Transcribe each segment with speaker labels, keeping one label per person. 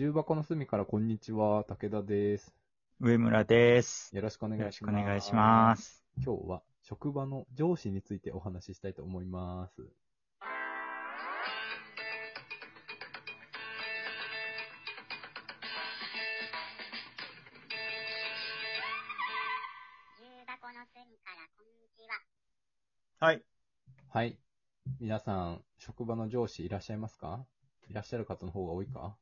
Speaker 1: 重箱の隅からこんにちは、武田です。
Speaker 2: 上村です。
Speaker 1: よろしくお願い
Speaker 2: よろし
Speaker 1: します。
Speaker 2: くお願いします。
Speaker 1: 今日は職場の上司についてお話ししたいと思います。
Speaker 3: 重箱の隅からこんにちは。
Speaker 2: はい。
Speaker 1: はい。皆さん、職場の上司いらっしゃいますか？いらっしゃる方の方が多いか？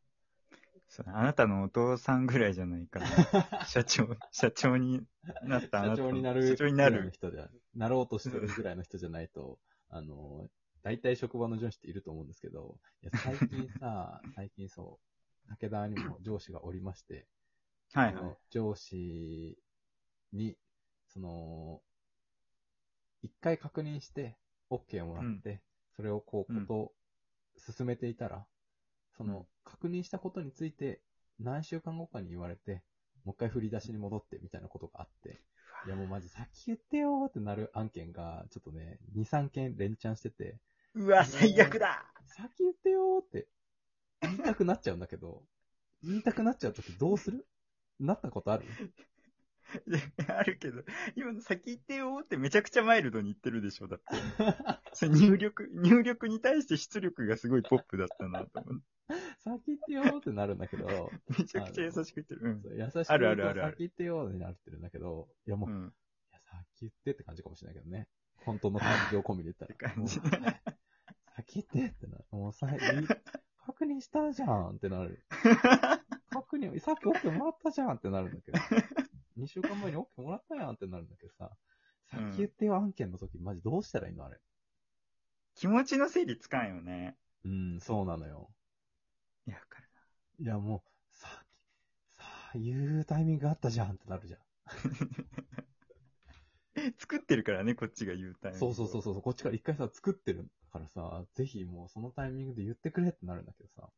Speaker 2: そうあなたのお父さんぐらいじゃないかな。社長、社長になったあな
Speaker 1: 社
Speaker 2: たの
Speaker 1: 長になる
Speaker 2: 社長になる。
Speaker 1: 人じゃ、なろうとしてるぐらいの人じゃないと、あの、大体職場の上司っていると思うんですけど、いや最近さ、最近そう、武田にも上司がおりまして、
Speaker 2: はいはい。
Speaker 1: 上司に、その、一回確認して、OK をもらって、それをこう、
Speaker 2: うん
Speaker 1: こと、進めていたら、その、
Speaker 2: うん
Speaker 1: 確認したことについて、何週間後かに言われて、もう一回振り出しに戻ってみたいなことがあって、いやもうマジ先言ってよーってなる案件が、ちょっとね、2、3件連チャンしてて、
Speaker 2: うわ、最悪だ。
Speaker 1: 先言ってよーって言いたくなっちゃうんだけど、言いたくなっちゃうときどうする？なったことある？
Speaker 2: あるけど、今の先言ってよってめちゃくちゃマイルドに言ってるでしょ、だって。それ入力、入力に対して出力がすごいポップだったなと思う。
Speaker 1: 先言ってよーってなるんだけど、
Speaker 2: めちゃくちゃ優しく言ってる。うん
Speaker 1: 優しく
Speaker 2: ある
Speaker 1: 言
Speaker 2: るある
Speaker 1: 先言ってよーってなってるんだけど、いやもう、い
Speaker 2: うん。
Speaker 1: や先言ってって感じかもしれないけどね。本当の感情込みで言ったら。
Speaker 2: って感じ
Speaker 1: 先言ってってなる。もうさ、いい確認したじゃんってなる。確認、さっき OK もらったじゃんってなるんだけど、2週間前に OK もらったやんってなるんだけどさ、先言ってよ案件の時、マジどうしたらいいのあれ。
Speaker 2: 気持ちの整理つかんよね。
Speaker 1: うん、そうなのよ。
Speaker 2: いや、わかる
Speaker 1: いや、もう、さあ、さあ、言うタイミングがあったじゃんってなるじゃん。
Speaker 2: な。作ってるからね、こっちが言うタイミングを
Speaker 1: そうそうそうそう、こっちから一回さ、作ってるからさ、ぜひもうそのタイミングで言ってくれってなるんだけどさ。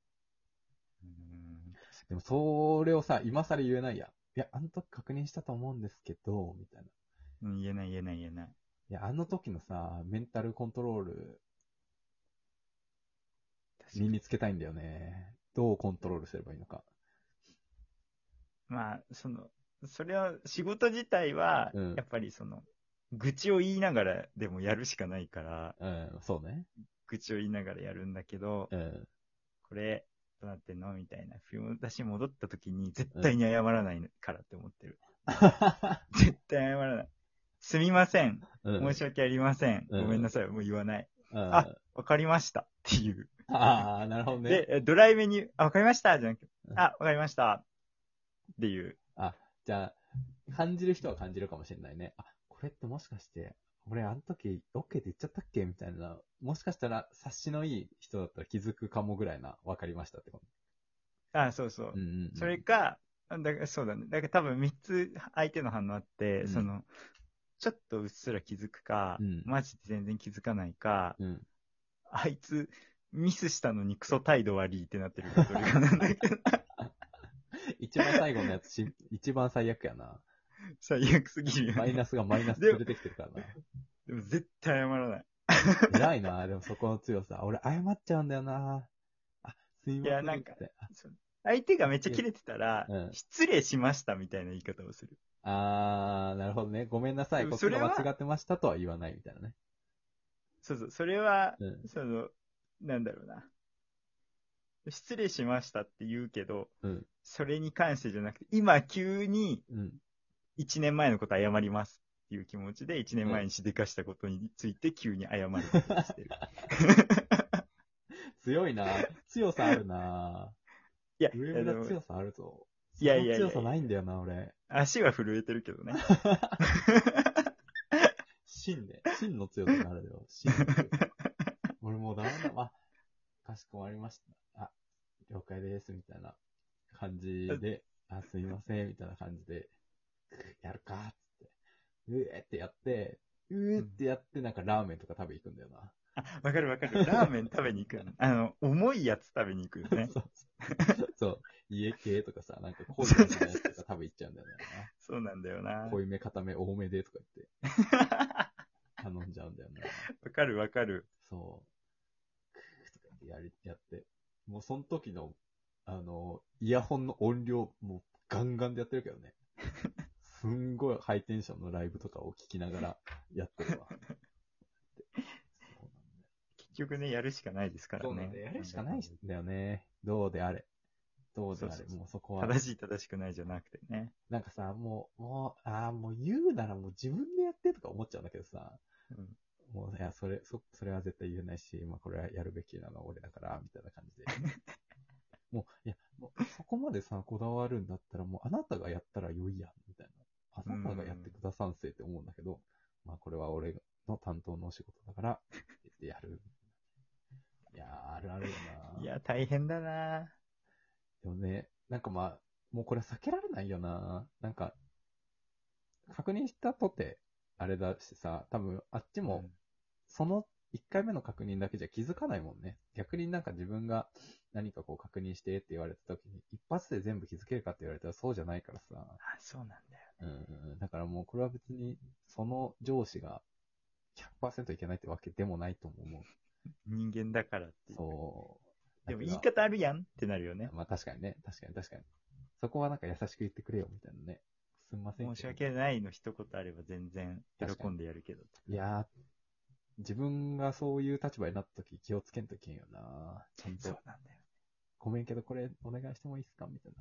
Speaker 2: うん
Speaker 1: でもそれをさ、今更言えないやん。いや、あの時確認したと思うんですけど、みたいな。
Speaker 2: うん言えない言えない言えない。
Speaker 1: いや、あの時のさ、メンタルコントロール身につけたいんだよね。どうコントロールすればいいのか。
Speaker 2: まあ、その、それは、仕事自体は
Speaker 1: うん、
Speaker 2: やっぱりその、愚痴を言いながらでもやるしかないから、
Speaker 1: うん、そうね。
Speaker 2: 愚痴を言いながらやるんだけど、
Speaker 1: うん。
Speaker 2: これ、どうなってんの？みたいな。振り出し戻った時に絶対に謝らないからって思ってる。絶対謝らない。すみません。
Speaker 1: うん
Speaker 2: 申し訳ありません。
Speaker 1: うん
Speaker 2: ごめんなさい。もう言わない。
Speaker 1: うん
Speaker 2: あわかりました。っていう。
Speaker 1: ああ、なるほどね。
Speaker 2: で、えドライブに、あ、わかりましたじゃなくて
Speaker 1: う、ん
Speaker 2: あ、わかりました。っていう。
Speaker 1: あ、じゃあ、感じる人は感じるかもしれないね。あ、これってもしかして、俺あの時 OK って言っちゃったっけ？みたいな。もしかしたら察しのいい人だったら気づくかもぐらいな、わかりましたってこ
Speaker 2: あ、そうそう
Speaker 1: と。うん。うんうん。
Speaker 2: それか、だからそうだね。だから多分3つ相手の反応あって、
Speaker 1: うん
Speaker 2: その、ちょっとうっすら気づくか、
Speaker 1: うん
Speaker 2: マジで全然気づかないか、
Speaker 1: うん。
Speaker 2: あいつ、ミスしたのにクソ態度悪いってなってるかどれかなんだけど、
Speaker 1: 一番最後のやつし、一番最悪やな。
Speaker 2: 最悪すぎるよ、ね。
Speaker 1: マイナスがマイナスで出てきてるからな。
Speaker 2: でも絶対謝らない。
Speaker 1: 偉いな、でもそこの強さ。俺謝っちゃうんだよな。あ、すいません。
Speaker 2: いやなんか相手がめっちゃキレてたら、
Speaker 1: うん
Speaker 2: 失礼しましたみたいな言い方をする。
Speaker 1: あー、なるほどね。ごめんなさい。こっち
Speaker 2: それは
Speaker 1: が間違ってましたとは言わないみたいなね。
Speaker 2: そうそう、それは、
Speaker 1: うん。
Speaker 2: その、なんだろうな。失礼しましたって言うけど、
Speaker 1: うん。
Speaker 2: それに関してじゃなくて、今急に
Speaker 1: うん。
Speaker 2: 1年前のこと謝りますっていう気持ちで、1年前にしでかしたことについて急に謝ることにしてる。
Speaker 1: 強いな。強さあるな。
Speaker 2: いや、
Speaker 1: 上村強さあるぞ。
Speaker 2: いやいやいや
Speaker 1: 強さないんだよな、俺。
Speaker 2: 足は震えてるけどね。
Speaker 1: 真ね。真の強さになるよ。真の強さ。俺もうダメだ。あ、かしこまりました。あ、了解です、みたいな感じで、あ、すいません、みたいな感じで、やるか、つって。うえってやって、うーってやって、なんかラーメンとか食べ行くんだよな。
Speaker 2: あ、わかるわかる。ラーメン食べに行くの。あの、重いやつ食べに行くよね。
Speaker 1: そうそう。家系とかさ、なんか濃いやつのやつとか食べ行っちゃうんだよね。
Speaker 2: そうなんだよな。
Speaker 1: 濃いめ、固め、多めでとか言って、頼んじゃうんだよね。
Speaker 2: わかるわかる。
Speaker 1: そう。クーとかってやり、やって。もうその時の、あの、イヤホンの音量もうガンガンでやってるけどね。すんごいハイテンションのライブとかを聞きながらやってるわ。
Speaker 2: 結局ね、やるしかないですからね。
Speaker 1: そうなんだよやるしかないんだよね。どうであれ。どうであれ。
Speaker 2: そうそうそう
Speaker 1: もうそこは。
Speaker 2: 正しい正しくないじゃなくてね。
Speaker 1: なんかさ、もう、もう、ああ、もう言うならもう自分でやってとか思っちゃうんだけどさ、
Speaker 2: うん
Speaker 1: もう、いや、それ、そ、それは絶対言えないし、まあ、これはやるべきなのは俺だから、みたいな感じで。もう、いや、もう、そこまでさ、こだわるんだったら、もう、あなたがやったら良いやん。あなたがやってくださんせって思うんだけど、まあ、これは俺の担当のお仕事だから、って言ってやる。いやー、あるあるよな。
Speaker 2: いや、大変だな
Speaker 1: でもね、なんかまあ、もうこれ避けられないよな。なんか、確認したとて、あれだしさ、多分あっちも、その1回目の確認だけじゃ気づかないもんね。逆になんか自分が何かこう確認してって言われた時に、一発で全部気づけるかって言われたらそうじゃないからさ。
Speaker 2: あ、そうなんだよ。
Speaker 1: うんうんうん。だからもうこれは別に、その上司が100%いけないってわけでもないとも思う。
Speaker 2: 人間だからっていう。
Speaker 1: そう。
Speaker 2: でも言い方あるやんってなるよね。
Speaker 1: まあ確かにね、確かに確かに。そこはなんか優しく言ってくれよみたいなね。すんませんけど。
Speaker 2: 申し訳ないの一言あれば全然喜んでやるけど。
Speaker 1: いやー、自分がそういう立場になった時気をつけんといけんよな。ちゃんと、
Speaker 2: そうなんだよ。
Speaker 1: ごめんけどこれお願いしてもいいっすか？みたいな。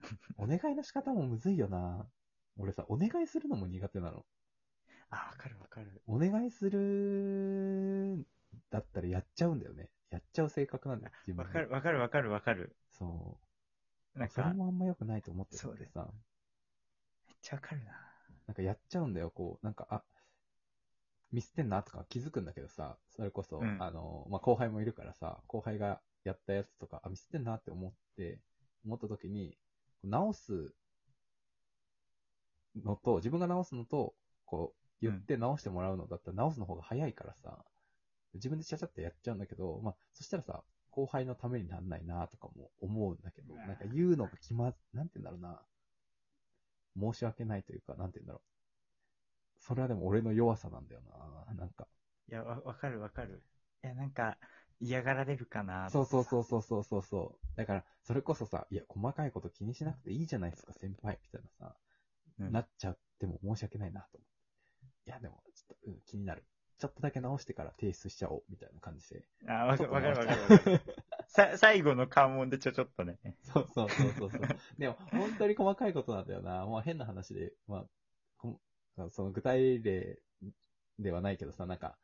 Speaker 1: お願いの仕方もむずいよな。俺さ、お願いするのも苦手なの。
Speaker 2: あ、わかるわかる。
Speaker 1: お願いする、だったらやっちゃうんだよね。やっちゃう性格なんだよ、自分
Speaker 2: わかるわかるわかるわかる。
Speaker 1: そう。
Speaker 2: なんか、めっ
Speaker 1: それもあんま良くないと思って
Speaker 2: そうだ
Speaker 1: てさ。
Speaker 2: ちゃわかるな。
Speaker 1: なんかやっちゃうんだよ、こう、なんか、あ、ミスってんなとか気づくんだけどさ、それこそ、
Speaker 2: うん
Speaker 1: あの、まあ、後輩もいるからさ、後輩がやったやつとか、あ、ミスってんなって思って、思った時に、直すのと、自分が直すのと、こう、言って直してもらうのだったら直すの方が早いからさ、自分でちゃちゃってやっちゃうんだけど、まあ、そしたらさ、後輩のためになんないなとかも思うんだけど、
Speaker 2: うん
Speaker 1: なんか言うのが決ま、なんて言うんだろうな。申し訳ないというか、なんて言うんだろう。それはでも俺の弱さなんだよな。なんか。
Speaker 2: いや、わわかるわかる。いや、なんか、嫌がられるかな。
Speaker 1: そうそうそうそうそうそうそう。だから、それこそさ、いや、細かいこと気にしなくていいじゃないですか、先輩、みたいなさ、
Speaker 2: うん
Speaker 1: なっちゃっても申し訳ないなと思って。いや、でも、ちょっと、うん、気になる。ちょっとだけ直してから提出しちゃおう、みたいな感じで。
Speaker 2: あ、わかるわかるわかる
Speaker 1: る
Speaker 2: わかる。さ、最後の関門でちょちょっとね。
Speaker 1: そうそうそうそうそう。でも、本当に細かいことなんだよな。まあ変な話で、まあ、こその具体例ではないけどさ、なんか、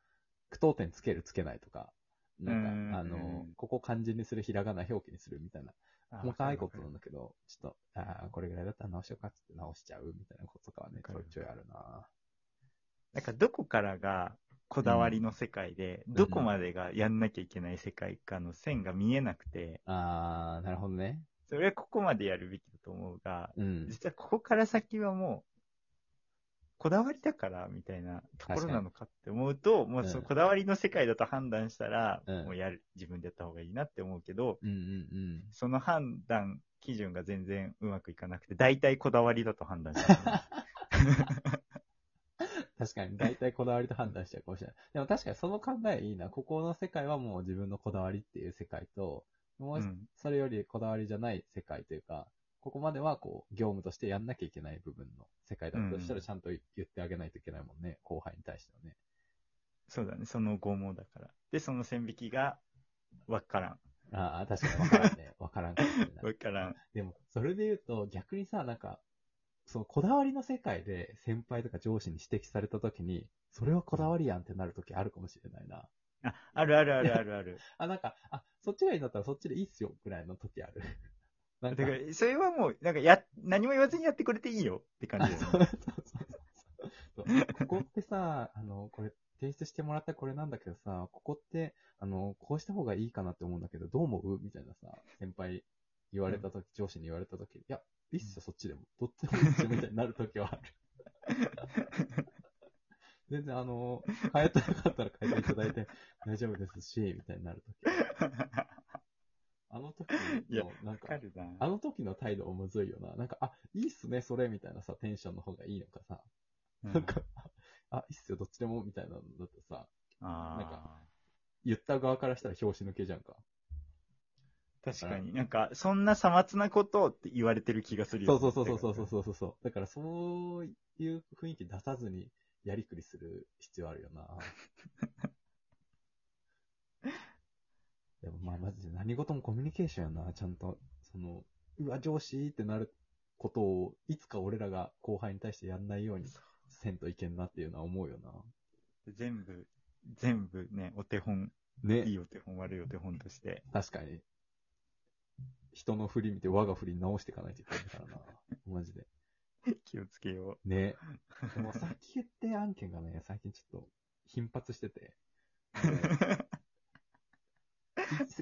Speaker 1: 句読点つけるつけないとか、なん
Speaker 2: うん
Speaker 1: か、あの、ここ漢字にする、ひらがな表記にするみたいな、細かいことなんだけど、ちょっと、ああ、これぐらいだったら直しようかって直しちゃうみたいなこととかはね、ちょいちょいあるな。
Speaker 2: なんかどこからがこだわりの世界で、
Speaker 1: ん
Speaker 2: どこまでがやんなきゃいけない世界かの線が見えなくて、
Speaker 1: あー、なるほどね。
Speaker 2: それはここまでやるべきだと思うが、
Speaker 1: うん。
Speaker 2: 実はここから先はもう、こだわりだから、みたいなところなのかって思うと、もうその
Speaker 1: うん
Speaker 2: こだわりの世界だと判断したら、
Speaker 1: うん
Speaker 2: もうやる、自分でやった方がいいなって思うけど、
Speaker 1: うんうんうん。
Speaker 2: その判断基準が全然うまくいかなくて、大体こだわりだと判断しちゃ
Speaker 1: 確かに、大体こだわりと判断しちゃうかもしれない。でも確かにその考えいいな。ここの世界はもう自分のこだわりっていう世界と、も
Speaker 2: う。
Speaker 1: それよりこだわりじゃない世界というか、ここまではこう、業務としてやんなきゃいけない部分の世界だとしたらちゃんと言ってあげないといけないもんね。後輩に対してはね。
Speaker 2: そうだね、その拷問だから。で、その線引きが、わからん。
Speaker 1: ああ、確かにわからんね。わからんかもしれない。
Speaker 2: わからん。
Speaker 1: でも、それで言うと、逆にさ、なんか、そのこだわりの世界で先輩とか上司に指摘された時に、それはこだわりやんってなる時あるかもしれないな。
Speaker 2: あ、あるあるあるあるある。
Speaker 1: あ、なんか、あ、そっちがいいんだったらそっちでいいっすよ、ぐらいの時ある。なんか、
Speaker 2: だから、それはもう、なんか、や、何も言わずにやってくれていいよって感
Speaker 1: あ
Speaker 2: じだ
Speaker 1: そう
Speaker 2: よね。
Speaker 1: そうそうそう。ここってさ、あの、これ、提出してもらったこれなんだけどさ、ここって、あの、こうした方がいいかなって思うんだけど、どう思うみたいなさ、先輩言われた時、上司に言われた時、いや、いいっすよ、そっちでも。どっちでもいいっすよ、みたいになる時はある。全然、あの、変えたかったら変えていただいて大丈夫ですし、みたいになる時あの時
Speaker 2: いや
Speaker 1: の、なんか
Speaker 2: るな。
Speaker 1: あの時の態度もむずいよな。なんか、あ、いいっすね、それ、みたいなさ、テンションの方がいいのかさ。
Speaker 2: うん
Speaker 1: なんか、あ、いいっすよ、どっちでも、みたいなのだとさ、
Speaker 2: あ
Speaker 1: なんか言った側からしたら拍子抜けじゃんか。
Speaker 2: 確かに。なんか、そんなさまつなことって言われてる気がするよ
Speaker 1: そうねそうそうそうそうそうそうそう。だから、そういう雰囲気出さずに、やりくりする必要あるよな。でもまあ、マジで何事もコミュニケーションやな、ちゃんとその、うわ、上司ってなることを、いつか俺らが後輩に対してやんないようにせんといけんなっていうのは思うよな。
Speaker 2: 全部、全部ね、お手本、い
Speaker 1: ね。
Speaker 2: いお手本、悪いお手本として。
Speaker 1: 確かに。人の振り見て我が振り直していかないといけないからな。マジで。
Speaker 2: 気をつけよ
Speaker 1: ね。でもさっき言って案件がね、最近ちょっと頻発してて。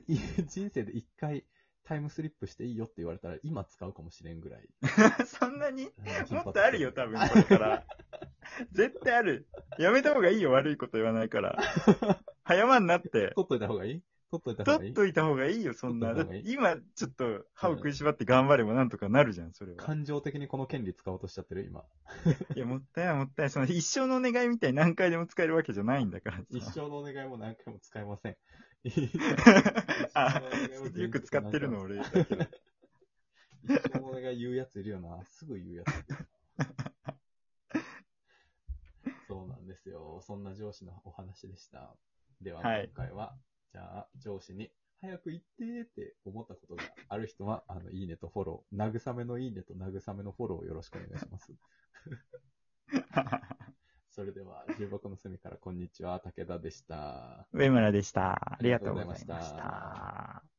Speaker 1: い 人生で一回タイムスリップしていいよって言われたら今使うかもしれんぐらい。
Speaker 2: う。そんなに？
Speaker 1: うん
Speaker 2: もっとあるよ、多分、これから。絶対ある。やめた方がいいよ、悪いこと言わないから。早まんなって。
Speaker 1: 取っといた方がいい？取っといた方がいい？
Speaker 2: 取っといた方がいいよ、そんな。だ
Speaker 1: 取っといた方がい
Speaker 2: 今、ちょっと、歯を食いしばって頑張ればなんとかなるじゃん、それは。
Speaker 1: 感情的にこの権利使おうとしちゃってる？今。
Speaker 2: いや、もったいない、もったいない。その、一生のお願いみたいに何回でも使えるわけじゃないんだからさ。
Speaker 1: 一生のお願いも何回も使えません。
Speaker 2: あ、よく使ってるの俺だけど。
Speaker 1: 一生のお願い言うやついるよな。すぐ言うやつ。そうなんですよ。そんな上司のお話でした。では、
Speaker 2: はい
Speaker 1: 今回は、じゃあ、上司に、早く行ってって思ったことがある人は、あの、いいねとフォロー、慰めのいいねと慰めのフォローをよろしくお願いします。それでは、重箱の隅からこんにちは、武田でした。
Speaker 2: 上村でした。ありがとうございました。